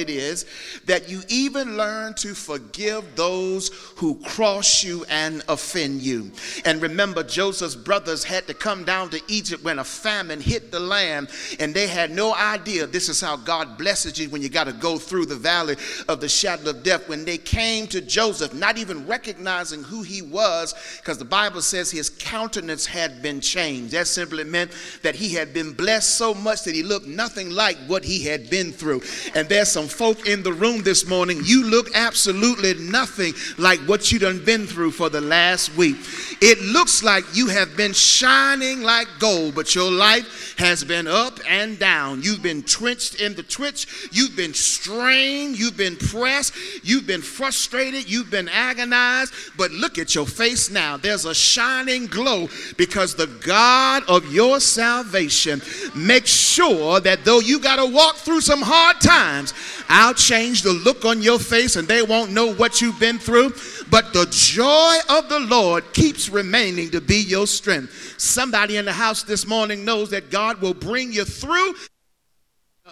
it is that you even learn to forgive those who cross you and offend you. And remember, Joseph's brothers had to come down to Egypt when a famine hit the land, and they had no idea this is how God blesses you when you got to go through the valley of the shadow of death. When they came to Joseph, not even recognizing who he was, because the Bible says his countenance had been changed. That simply meant that he had been blessed so much that he looked nothing like what he had been through. And there's some folk in the room this morning, you look absolutely nothing like what you done been through for the last week. It looks like you have been shining like gold, but your life has been up and down. You've been trenched in the twitch, you've been strained, you've been pressed, you've been frustrated, you've been agonized. But look at your face now. There's a shining glow because the God of your salvation makes sure that though you got to walk through some hard times, I'll change the look on your face and they won't know what you've been through. But the joy of the Lord keeps remaining to be your strength. Somebody in the house this morning knows that God will bring you through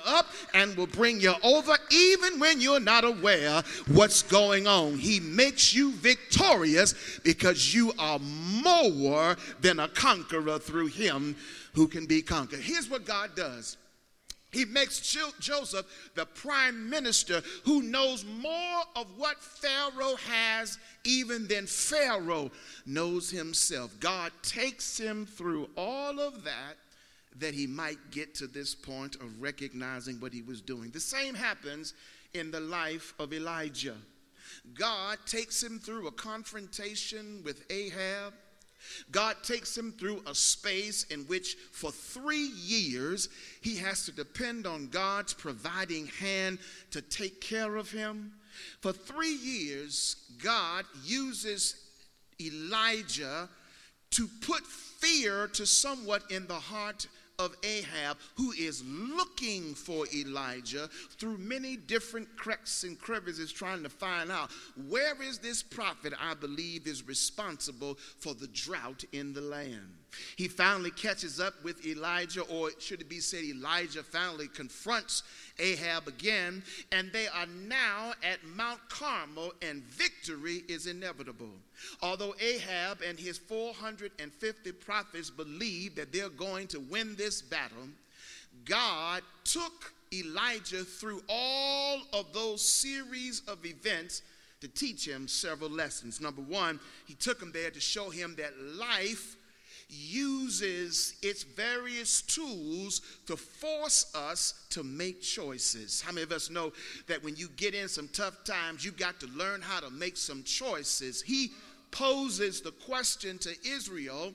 up and will bring you over even when you're not aware what's going on. He makes you victorious because you are more than a conqueror through him who can be conquered. Here's what God does. He makes Joseph the prime minister who knows more of what Pharaoh has even than Pharaoh knows himself. God takes him through all of that that he might get to this point of recognizing what he was doing. The same happens in the life of Elijah. God takes him through a confrontation with Ahab God takes him through a space in which, for three years, he has to depend on God's providing hand to take care of him. For three years, God uses Elijah to put fear to somewhat in the heart of Ahab, who is looking for Elijah through many different cracks and crevices, trying to find out where is this prophet I believe is responsible for the drought in the land. He finally catches up with Elijah, or should it be said, Elijah finally confronts Ahab again, and they are now at Mount Carmel, and victory is inevitable. Although Ahab and his 450 prophets believe that they're going to win this battle, God took Elijah through all of those series of events to teach him several lessons. Number one, he took him there to show him that life uses its various tools to force us to make choices. How many of us know that when you get in some tough times, you've got to learn how to make some choices? He poses the question to Israel,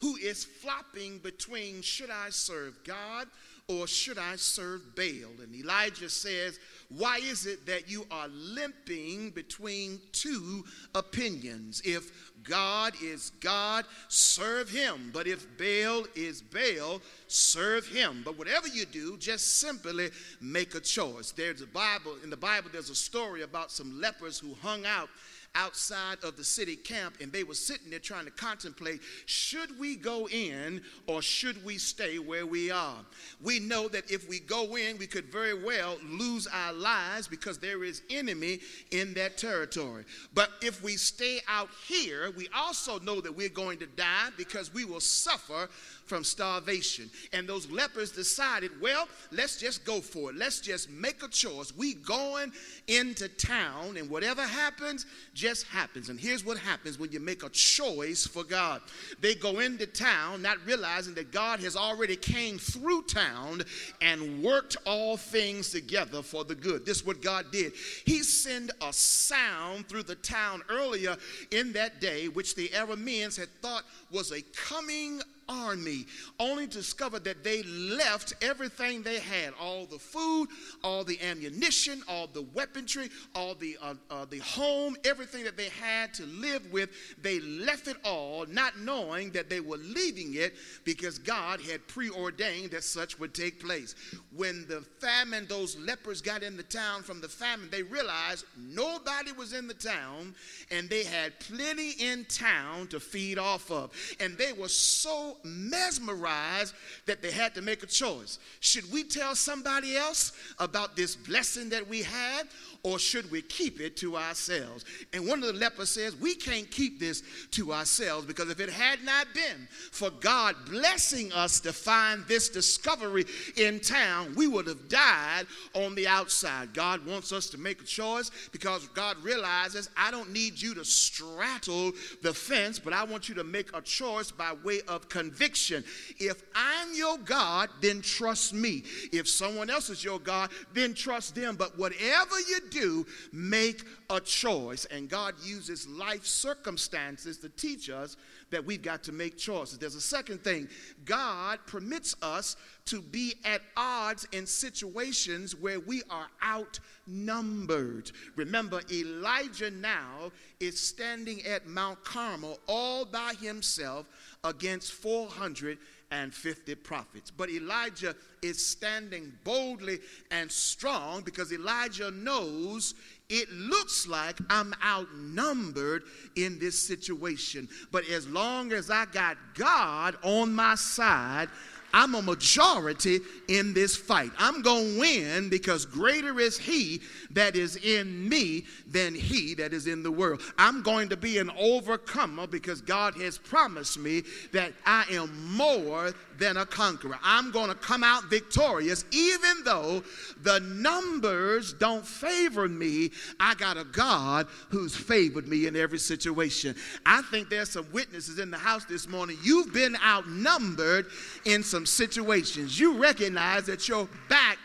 who is flopping between should I serve God or should I serve Baal? And Elijah says, Why is it that you are limping between two opinions? If God is God, serve him. But if Baal is Baal, serve him. But whatever you do, just simply make a choice. There's a Bible, in the Bible, there's a story about some lepers who hung out outside of the city camp and they were sitting there trying to contemplate should we go in or should we stay where we are? We know that if we go in, we could very well lose our lives because there is enemy in that territory. But if we stay out here, we also know that we're going to die because we will suffer from starvation. And those lepers decided, well, let's just go for it. Let's just make a choice. We going into town, and whatever happens, just happens. And here's what happens when you make a choice for God. They go into town, not realizing that God has already came through town and worked all things together for the good. This is what God did. He sent a sound through the town earlier in that day, which the Arameans had thought was a coming army, only discovered that they left everything they had all the food, all the ammunition, all the weaponry, all the, uh, uh, the home, everything that they had to live with. They left it all, not knowing that they were leaving it because God had preordained that such would take place. When the famine, those lepers got in the town from the famine, they realized nobody was in the town and they had plenty in town to feed off of. And they were so mesmerized that they had to make a choice. Should we tell somebody else about this blessing that we had, or should we keep it to ourselves? And one of the lepers says, We can't keep this to ourselves because if it had not been for God blessing us to find this discovery in town, we would have died on the outside. God wants us to make a choice because God realizes I don't need you to straddle the fence, but I want you to make a choice by way of conviction. If I'm your God, then trust me. If someone else is your God, then trust them. But whatever you do, make a choice. And God uses life circumstances to teach us that we've got to make choices. There's a second thing God permits us to be at odds in situations where we are outnumbered. Remember, Elijah now is standing at Mount Carmel all by himself against 400 and 50 prophets. But Elijah is standing boldly and strong because Elijah knows it looks like I'm outnumbered in this situation. But as long as I got God on my side, I'm a majority in this fight. I'm going to win because greater is He that is in me than He that is in the world. I'm going to be an overcomer because God has promised me that I am more than a conqueror. I'm going to come out victorious even though the numbers don't favor me. I got a God who's favored me in every situation. I think there's some witnesses in the house this morning. You've been outnumbered in some some situations, you recognize that your back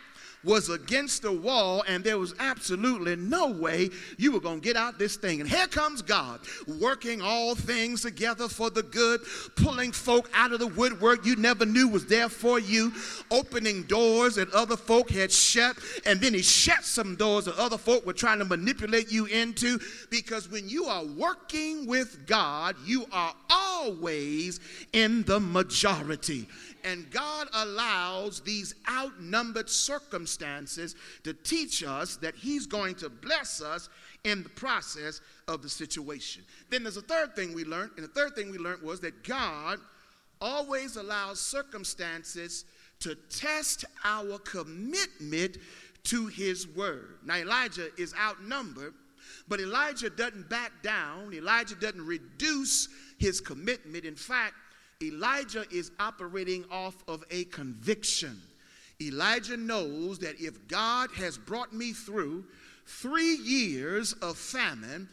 was against the wall and there was absolutely no way you were going to get out this thing. And here comes God working all things together for the good, pulling folk out of the woodwork you never knew was there for you, opening doors that other folk had shut, and then He shut some doors that other folk were trying to manipulate you into. Because when you are working with God, you are always in the majority. And God allows these outnumbered circumstances to teach us that He's going to bless us in the process of the situation. Then there's a third thing we learned, and the third thing we learned was that God always allows circumstances to test our commitment to His word. Now, Elijah is outnumbered, but Elijah doesn't back down, Elijah doesn't reduce his commitment. In fact, Elijah is operating off of a conviction. Elijah knows that if God has brought me through three years of famine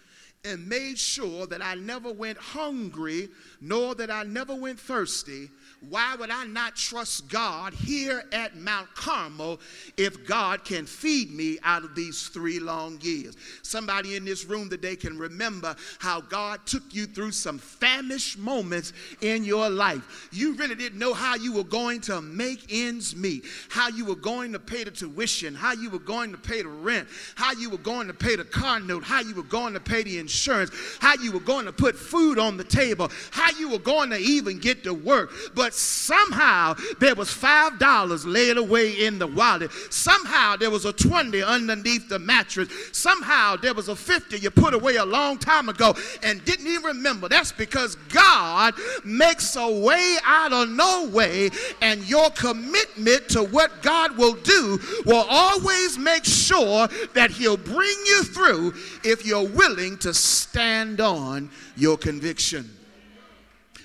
and made sure that I never went hungry, nor that I never went thirsty, why would I not trust God here at Mount Carmel if God can feed me out of these three long years? Somebody in this room today can remember how God took you through some famished moments in your life. You really didn't know how you were going to make ends meet, how you were going to pay the tuition, how you were going to pay the rent, how you were going to pay the car note, how you were going to pay the insurance, how you were going to put food on the table, how you were going to even get to work. But somehow there was five dollars laid away in the wallet. Somehow there was a 20 underneath the mattress. Somehow there was a 50 you put away a long time ago and didn't even remember. That's because God makes a way out of no way, and your commitment to what God will do will always make sure that He'll bring you through if you're willing to stand on your conviction.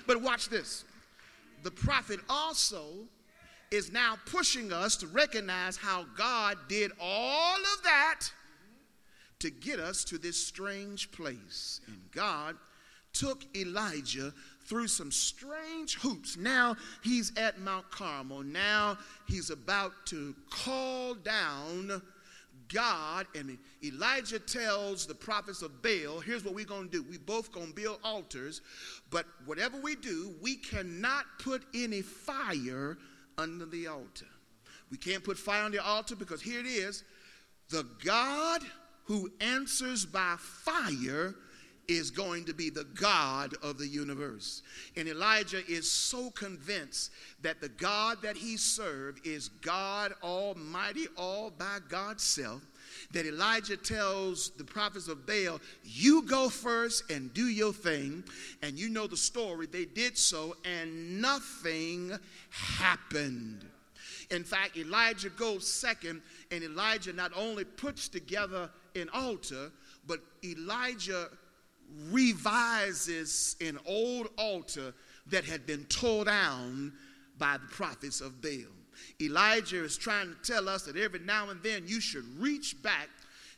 But watch this the prophet also is now pushing us to recognize how God did all of that to get us to this strange place. And God took Elijah through some strange hoops. Now he's at Mount Carmel. Now he's about to call down God and Elijah tells the prophets of Baal, here's what we're going to do. We both going to build altars, but whatever we do, we cannot put any fire under the altar. We can't put fire on the altar because here it is. The God who answers by fire is going to be the God of the universe. And Elijah is so convinced that the God that he served is God Almighty, all by God's self that Elijah tells the prophets of Baal, You go first and do your thing. And you know the story. They did so, and nothing happened. In fact, Elijah goes second, and Elijah not only puts together an altar, but Elijah revises an old altar that had been tore down by the prophets of Baal. Elijah is trying to tell us that every now and then you should reach back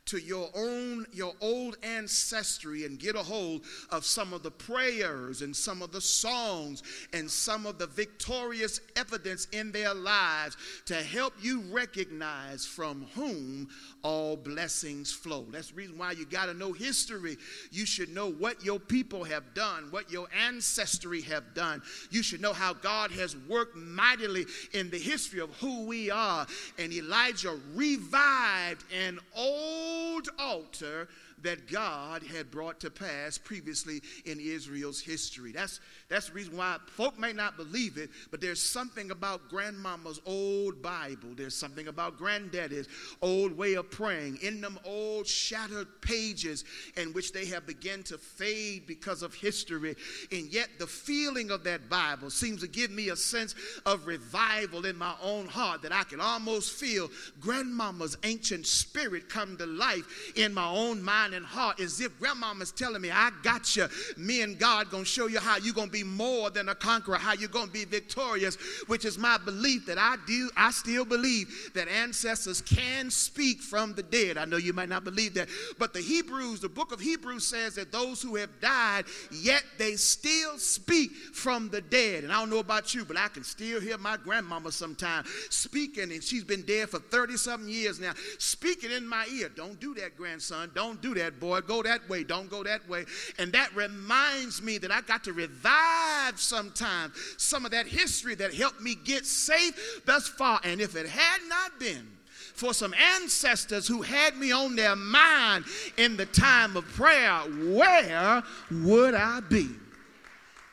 to your own your old ancestry and get a hold of some of the prayers and some of the songs and some of the victorious evidence in their lives to help you recognize from whom all blessings flow. That's the reason why you got to know history. You should know what your people have done, what your ancestry have done. You should know how God has worked mightily in the history of who we are. And Elijah revived an old old altar that God had brought to pass previously in Israel's history. That's, that's the reason why folk may not believe it, but there's something about grandmama's old Bible. There's something about granddaddy's old way of praying in them old shattered pages in which they have begun to fade because of history. And yet the feeling of that Bible seems to give me a sense of revival in my own heart that I can almost feel grandmama's ancient spirit come to life in my own mind mind and heart as if grandmama's telling me, I got you. Me and God gonna show you how you're gonna be more than a conqueror, how you're gonna be victorious, which is my belief that I do, I still believe that ancestors can speak from the dead. I know you might not believe that, but the Hebrews, the book of Hebrews says that those who have died, yet they still speak from the dead. And I don't know about you, but I can still hear my grandmama sometimes speaking, and she's been dead for 30 something years now, speaking in my ear. Don't do that, grandson. Don't do that that, boy. Go that way. Don't go that way. And that reminds me that I got to revive sometimes some of that history that helped me get safe thus far. And if it had not been for some ancestors who had me on their mind in the time of prayer, where would I be?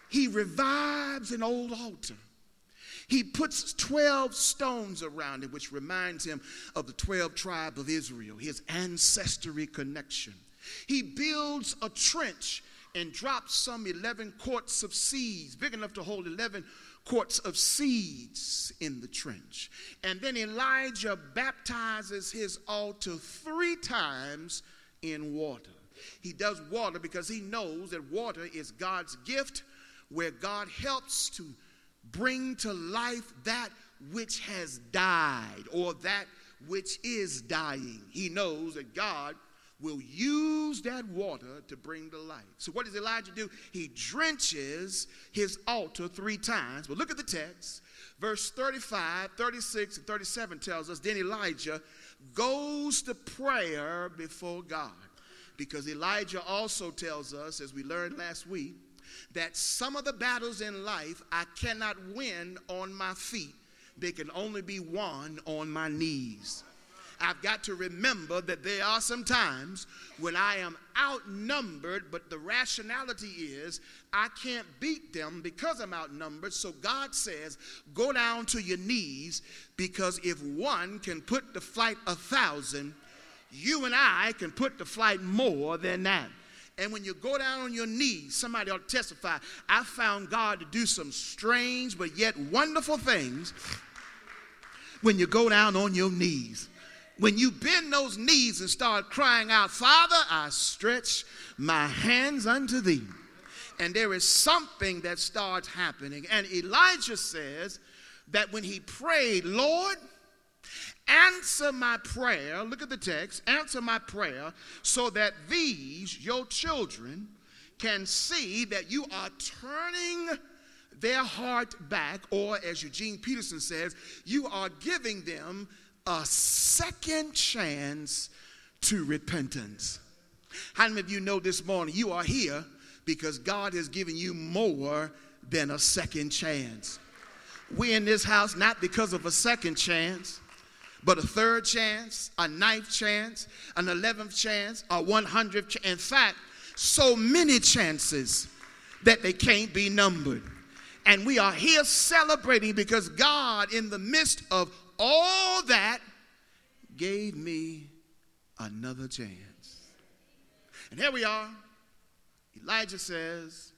He revives an old altar. He puts 12 stones around it, which reminds him of the 12 tribe of Israel, his ancestry connection. He builds a trench and drops some 11 quarts of seeds, big enough to hold 11 quarts of seeds in the trench. And then Elijah baptizes his altar three times in water. He does water because he knows that water is God's gift where God helps to bring to life that which has died or that which is dying. He knows that God will use that water to bring to life. So, what does Elijah do? He drenches his altar three times. But look at the text. Verse 35, 36, and 37 tells us then Elijah goes to prayer before God. Because Elijah also tells us, as we learned last week, that some of the battles in life I cannot win on my feet, they can only be won on my knees. I've got to remember that there are some times when I am outnumbered, but the rationality is I can't beat them because I'm outnumbered. So God says, go down to your knees because if one can put to flight a thousand, you and I can put to flight more than that. And when you go down on your knees, somebody ought to testify. I found God to do some strange but yet wonderful things when you go down on your knees. When you bend those knees and start crying out, Father, I stretch my hands unto thee. And there is something that starts happening. And Elijah says that when he prayed, Lord, Answer my prayer. Look at the text. Answer my prayer so that these, your children, can see that you are turning their heart back, or as Eugene Peterson says, you are giving them a second chance to repentance. How many of you know this morning you are here because God has given you more than a second chance? We're in this house not because of a second chance, but a third chance, a ninth chance, an eleventh chance, a one hundredth. Ch- in fact, so many chances that they can't be numbered. And we are here celebrating because God, in the midst of all that, gave me another chance. And here we are. Elijah says,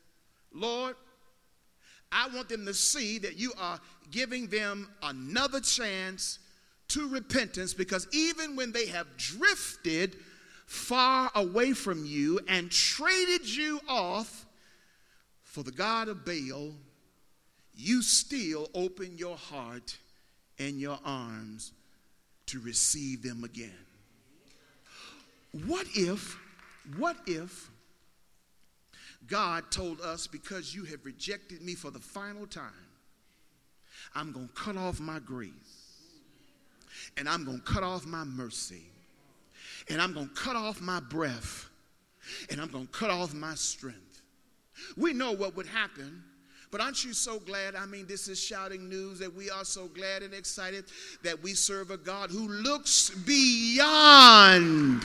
Lord, I want them to see that you are giving them another chance to repentance because even when they have drifted far away from you and traded you off for the God of Baal, you still open your heart and your arms to receive them again. What if, what if God told us, because you have rejected me for the final time, I'm going to cut off my grace and I'm going to cut off my mercy and I'm going to cut off my breath and I'm going to cut off my strength. We know what would happen. But aren't you so glad? I mean, this is shouting news that we are so glad and excited that we serve a God who looks beyond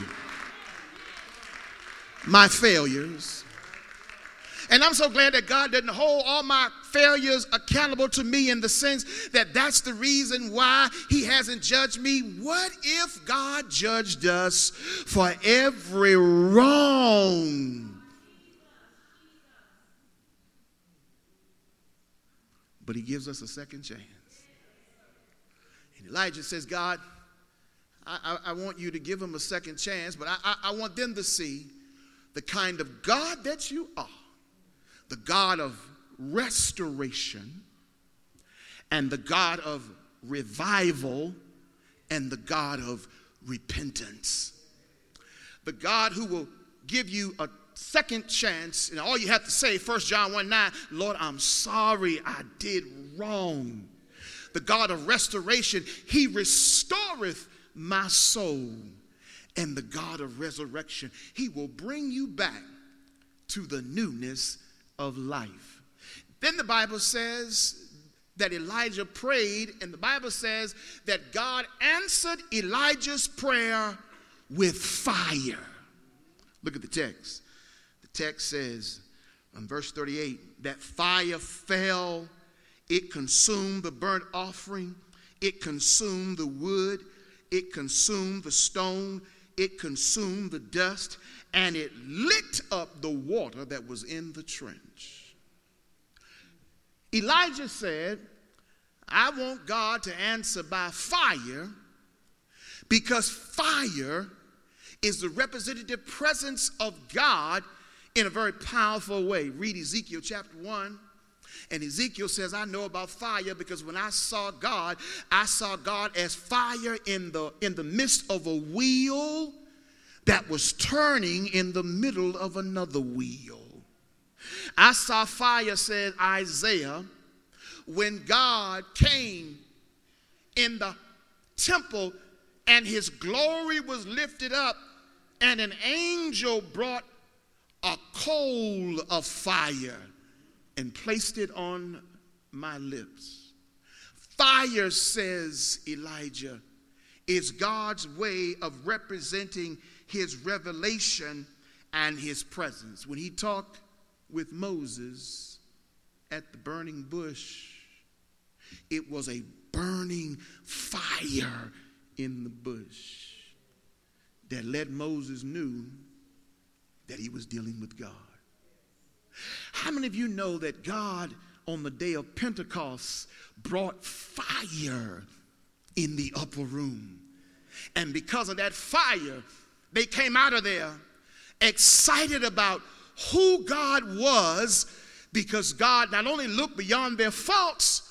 my failures and I'm so glad that God didn't hold all my failures accountable to me in the sense that that's the reason why He hasn't judged me. What if God judged us for every wrong? But He gives us a second chance. And Elijah says, God, I, I, I want you to give them a second chance, but I, I, I want them to see the kind of God that you are the God of restoration and the God of revival and the God of repentance. The God who will give you a second chance, and all you have to say, 1 John 1 9, Lord, I'm sorry I did wrong. The God of restoration, He restoreth my soul. And the God of resurrection, He will bring you back to the newness of life. Then the Bible says that Elijah prayed, and the Bible says that God answered Elijah's prayer with fire. Look at the text. The text says in verse 38 that fire fell, it consumed the burnt offering, it consumed the wood, it consumed the stone, it consumed the dust, and it licked up the water that was in the trench. Elijah said, I want God to answer by fire because fire is the representative presence of God in a very powerful way. Read Ezekiel chapter 1. And Ezekiel says, I know about fire because when I saw God, I saw God as fire in the, in the midst of a wheel that was turning in the middle of another wheel. I saw fire, said Isaiah, when God came in the temple and his glory was lifted up, and an angel brought a coal of fire and placed it on my lips. Fire, says Elijah, is God's way of representing his revelation and his presence. When he talked with Moses at the burning bush, it was a burning fire in the bush that let Moses knew that he was dealing with God. How many of you know that God on the day of Pentecost brought fire in the upper room? And because of that fire, they came out of there excited about who God was because God not only looked beyond their faults,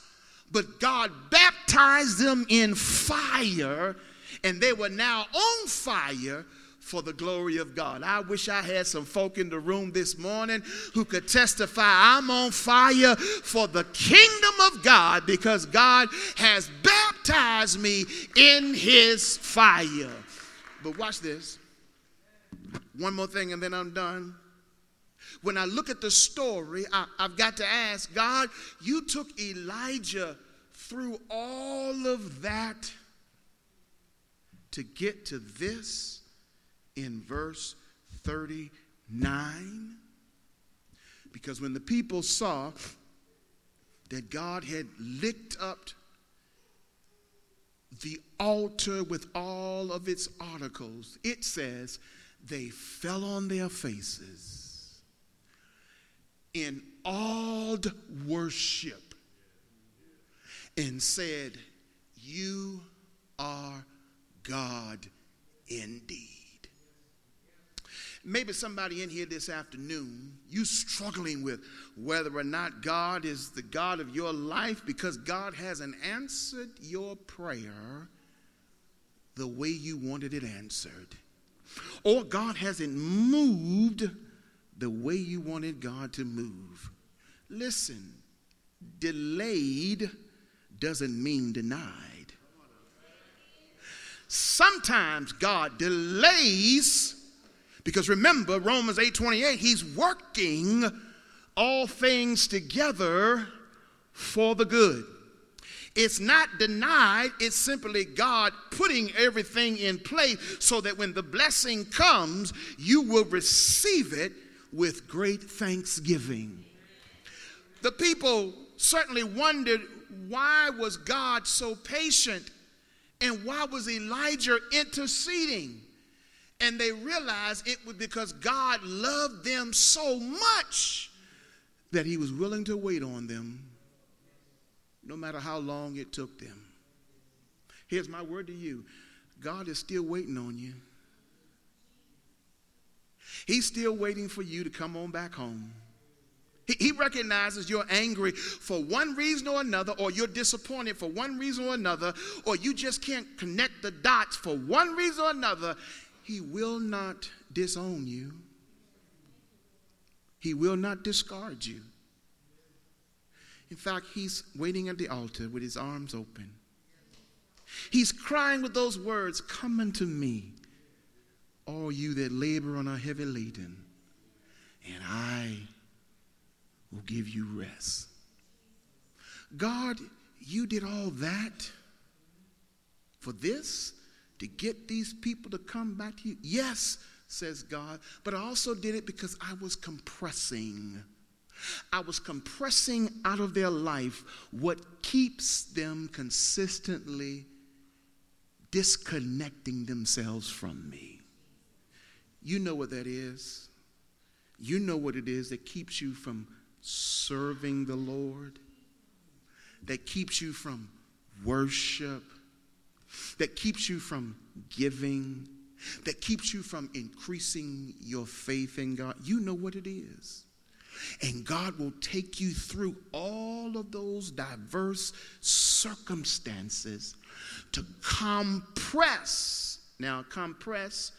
but God baptized them in fire, and they were now on fire for the glory of God. I wish I had some folk in the room this morning who could testify I'm on fire for the kingdom of God because God has baptized me in his fire. But watch this. One more thing and then I'm done. When I look at the story, I, have got to ask God, you took Elijah through all of that to get to this in verse 39? Because when the people saw that God had licked up the altar with all of its articles, it says they fell on their faces in awed worship and said, You are God indeed. Maybe somebody in here this afternoon, you struggling with whether or not God is the God of your life because God hasn't answered your prayer the way you wanted it answered. Or God hasn't moved the way you wanted God to move. Listen, delayed doesn't mean denied. Sometimes God delays because remember, Romans 8:28, he's working all things together for the good. It's not denied, it's simply God putting everything in place so that when the blessing comes, you will receive it with great thanksgiving. The people certainly wondered why was God so patient and why was Elijah interceding? And they realized it was because God loved them so much that he was willing to wait on them no matter how long it took them. Here's my word to you God is still waiting on you. He's still waiting for you to come on back home. He, recognizes you're angry for one reason or another, or you're disappointed for one reason or another, or you just can't connect the dots for one reason or another. He will not disown you, He will not discard you. In fact, He's waiting at the altar with His arms open. He's crying with those words Come unto me, all you that labor and are heavy laden, and I will give you rest. God, you did all that for this? to get these people to come back to you? Yes, says God, but I also did it because I was compressing. I was compressing out of their life what keeps them consistently disconnecting themselves from me. You know what that is. You know what it is that keeps you from serving the Lord, that keeps you from worship, that keeps you from giving, that keeps you from increasing your faith in God, you know what it is. And God will take you through all of those diverse circumstances to compress. Now, compress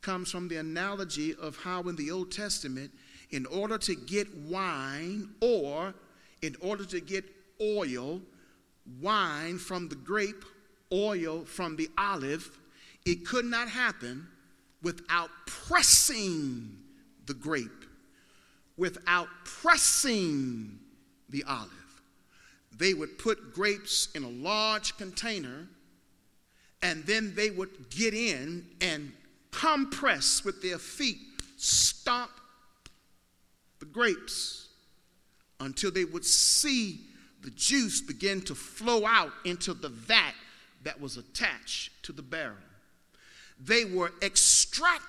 comes from the analogy of how in the Old Testament, in order to get wine or in order to get oil, wine from the grape oil from the olive, it could not happen without pressing the grape, without pressing the olive. They would put grapes in a large container and then they would get in and compress with their feet, stomp the grapes until they would see the juice begin to flow out into the vat that was attached to the barrel. They were extracting,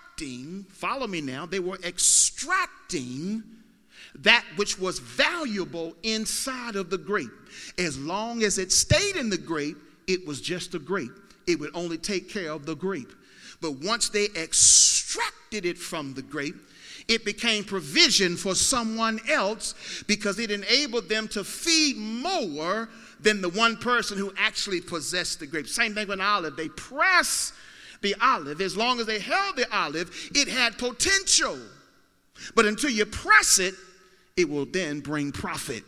follow me now, they were extracting that which was valuable inside of the grape. As long as it stayed in the grape, it was just a grape. It would only take care of the grape. But once they extracted it from the grape, it became provision for someone else because it enabled them to feed more than the one person who actually possessed the grape. Same thing with an olive. They press the olive. As long as they held the olive, it had potential. But until you press it, it will then bring profit.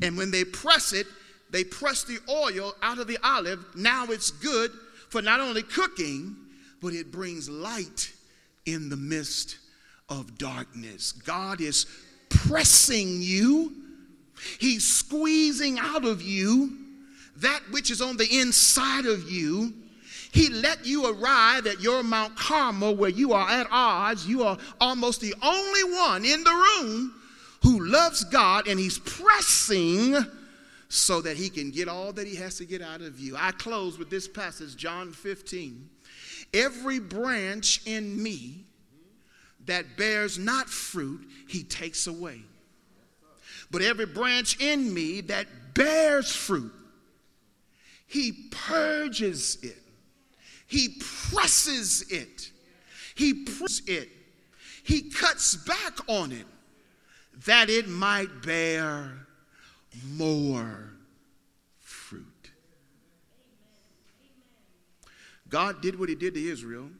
And when they press it, they press the oil out of the olive. Now it's good for not only cooking, but it brings light in the midst of darkness. God is pressing you He's squeezing out of you that which is on the inside of you. He let you arrive at your Mount Carmel where you are at odds. You are almost the only one in the room who loves God and he's pressing so that he can get all that he has to get out of you. I close with this passage, John 15. Every branch in me that bears not fruit, he takes away. But every branch in me that bears fruit, he purges it. He presses it. He presses it. He cuts back on it that it might bear more fruit. God did what he did to Israel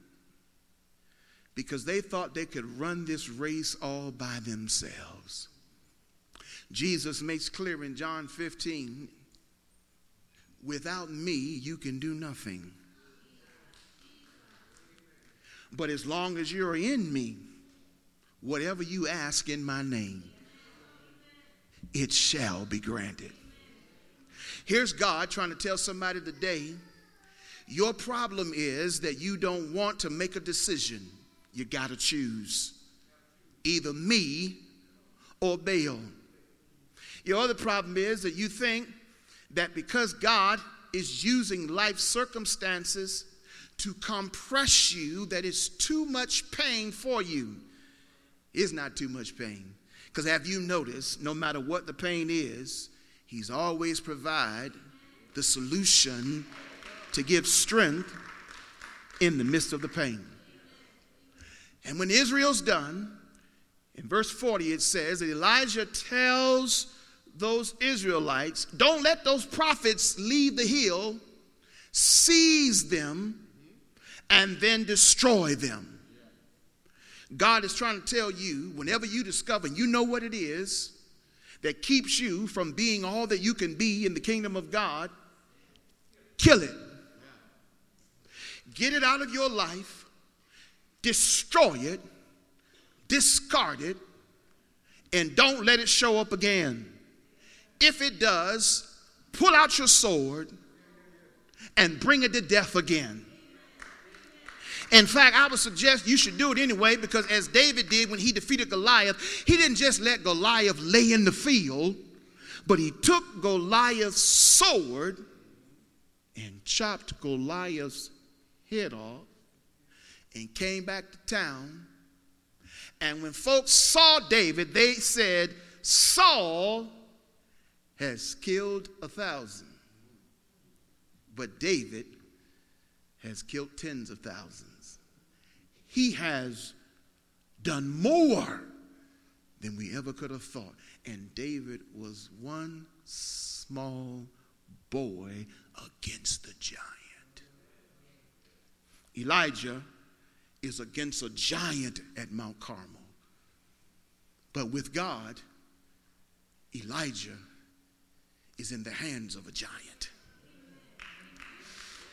because they thought they could run this race all by themselves. Jesus makes clear in John 15 without me, you can do nothing. But as long as you're in me, whatever you ask in my name, it shall be granted. Here's God trying to tell somebody today your problem is that you don't want to make a decision. You got to choose either me or Baal. Your other problem is that you think that because God is using life circumstances to compress you, that it's too much pain for you. is not too much pain. Because have you noticed, no matter what the pain is, He's always provide the solution to give strength in the midst of the pain. And when Israel's done, in verse 40 it says that Elijah tells those Israelites, don't let those prophets leave the hill, seize them, and then destroy them. God is trying to tell you, whenever you discover, you know what it is that keeps you from being all that you can be in the kingdom of God, kill it. Get it out of your life, destroy it, discard it, and don't let it show up again. If it does, pull out your sword and bring it to death again. In fact, I would suggest you should do it anyway because, as David did when he defeated Goliath, he didn't just let Goliath lay in the field, but he took Goliath's sword and chopped Goliath's head off and came back to town. And when folks saw David, they said, Saul has killed a thousand, but David has killed tens of thousands. He has done more than we ever could have thought. And David was one small boy against the giant. Elijah is against a giant at Mount Carmel. But with God, Elijah is in the hands of a giant.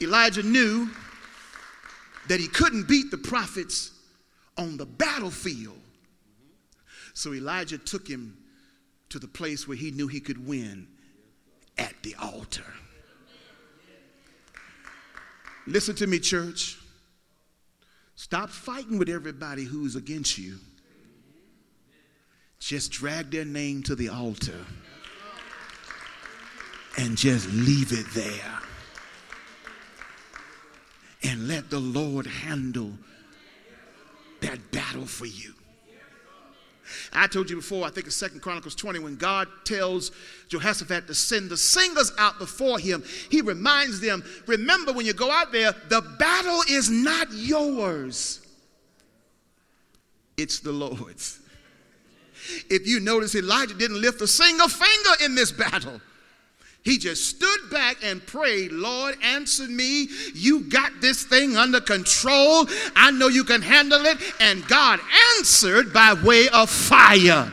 Elijah knew that he couldn't beat the prophets on the battlefield. So Elijah took him to the place where he knew he could win at the altar. Listen to me, church. Stop fighting with everybody who's against you. Just drag their name to the altar and just leave it there. Let the Lord handle that battle for you. I told you before, I think it's Second Chronicles 20, when God tells Jehoshaphat to send the singers out before him, he reminds them, remember when you go out there, the battle is not yours. It's the Lord's. If you notice, Elijah didn't lift a single finger in this battle. He just stood back and prayed, Lord, answer me. You got this thing under control. I know you can handle it. And God answered by way of fire.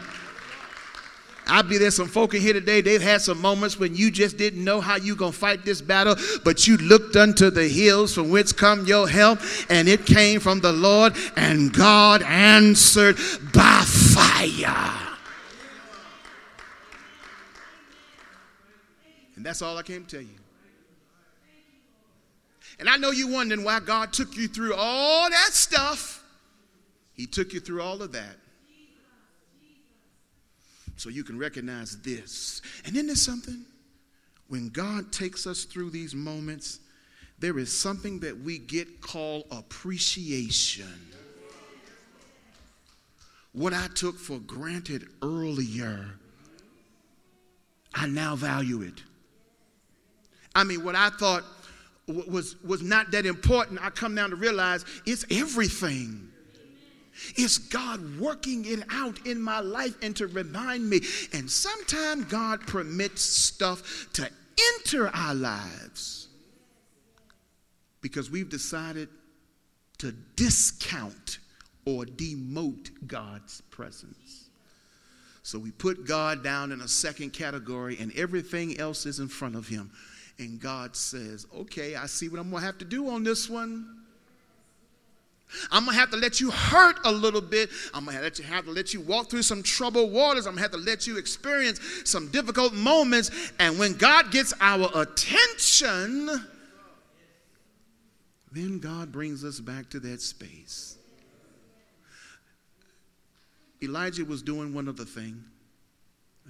I believe there's some folk in here today, they've had some moments when you just didn't know how you going to fight this battle, but you looked unto the hills from whence come your help, and it came from the Lord, and God answered by fire. And that's all I came to tell you. And I know you're wondering why God took you through all that stuff. He took you through all of that. So you can recognize this. And then there's something when God takes us through these moments, there is something that we get called appreciation. What I took for granted earlier, I now value it. I mean, what I thought was, was not that important, I come down to realize it's everything. It's God working it out in my life and to remind me. And sometimes God permits stuff to enter our lives because we've decided to discount or demote God's presence. So we put God down in a second category and everything else is in front of him. And God says, Okay, I see what I'm going to have to do on this one. I'm gonna have to let you hurt a little bit. I'm gonna have to, have to let you walk through some troubled waters. I'm gonna have to let you experience some difficult moments. And when God gets our attention, then God brings us back to that space. Elijah was doing one other thing,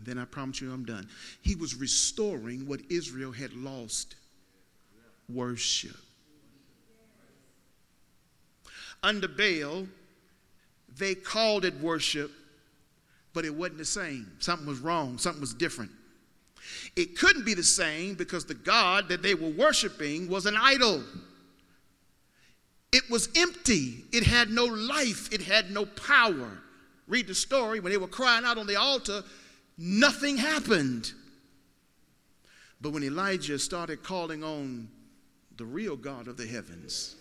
and then I promise you I'm done. He was restoring what Israel had lost worship under Baal, they called it worship, but it wasn't the same. Something was wrong, something was different. It couldn't be the same because the God that they were worshiping was an idol. It was empty, it had no life, it had no power. Read the story when they were crying out on the altar, nothing happened. But when Elijah started calling on the real God of the heavens,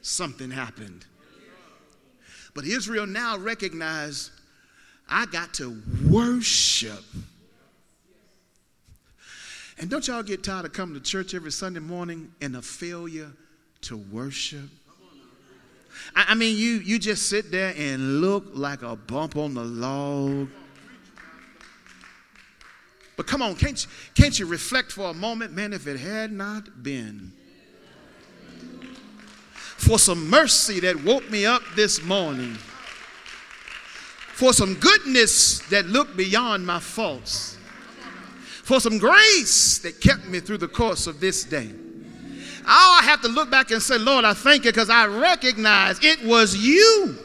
something happened. But Israel now recognized I got to worship. And don't y'all get tired of coming to church every Sunday morning and a failure to worship? I, mean, you, you just sit there and look like a bump on the log. But come on, can't you, can't you reflect for a moment? Man, if it had not been for some mercy that woke me up this morning, for some goodness that looked beyond my faults, for some grace that kept me through the course of this day. I have to look back and say, Lord, I thank you because I recognize it was you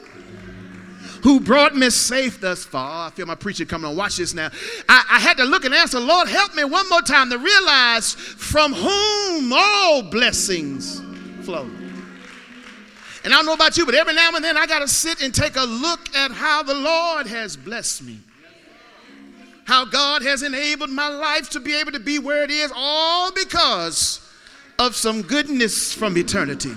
who brought me safe thus far. Oh, I feel my preacher coming on. Watch this now. I, I, had to look and answer, Lord, help me one more time to realize from whom all blessings flow. And I don't know about you, but every now and then I got to sit and take a look at how the Lord has blessed me. How God has enabled my life to be able to be where it is, all because of some goodness from eternity.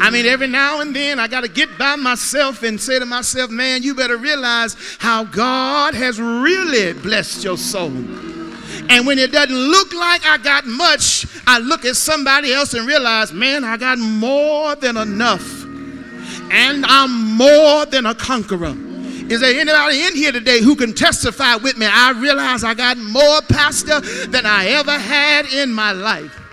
I mean, every now and then I got to get by myself and say to myself, man, you better realize how God has really blessed your soul. And when it doesn't look like I got much, I look at somebody else and realize, man, I got more than enough. And I'm more than a conqueror. Is there anybody in here today who can testify with me? I realize I got more, Pastor, than I ever had in my life.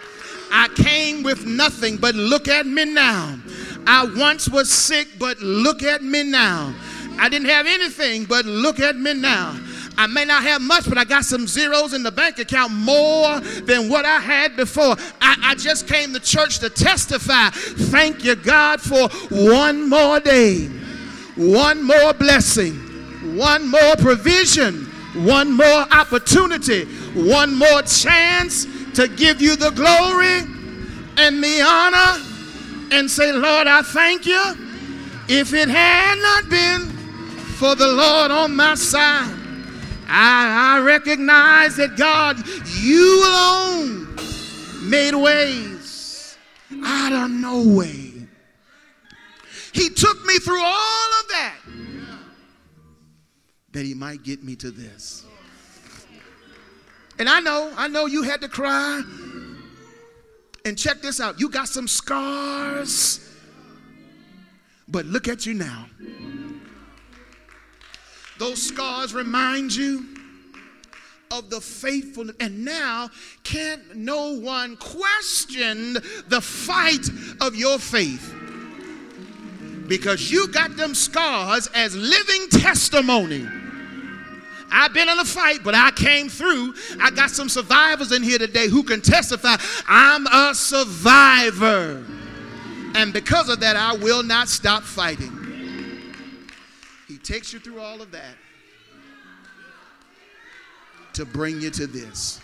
I came with nothing, but look at me now. I once was sick, but look at me now. I didn't have anything, but look at me now. I may not have much, but I got some zeros in the bank account more than what I had before. I, I just came to church to testify. Thank you, God, for one more day, one more blessing, one more provision, one more opportunity, one more chance to give you the glory and the honor and say, Lord, I thank you. If it had not been for the Lord on my side, I, I recognize that God, you alone made ways out of no way. He took me through all of that that he might get me to this. And I know, I know you had to cry. And check this out you got some scars, but look at you now. Those scars remind you of the faithfulness. And now, can't no one question the fight of your faith? Because you got them scars as living testimony. I've been in a fight, but I came through. I got some survivors in here today who can testify I'm a survivor. And because of that, I will not stop fighting. He takes you through all of that to bring you to this.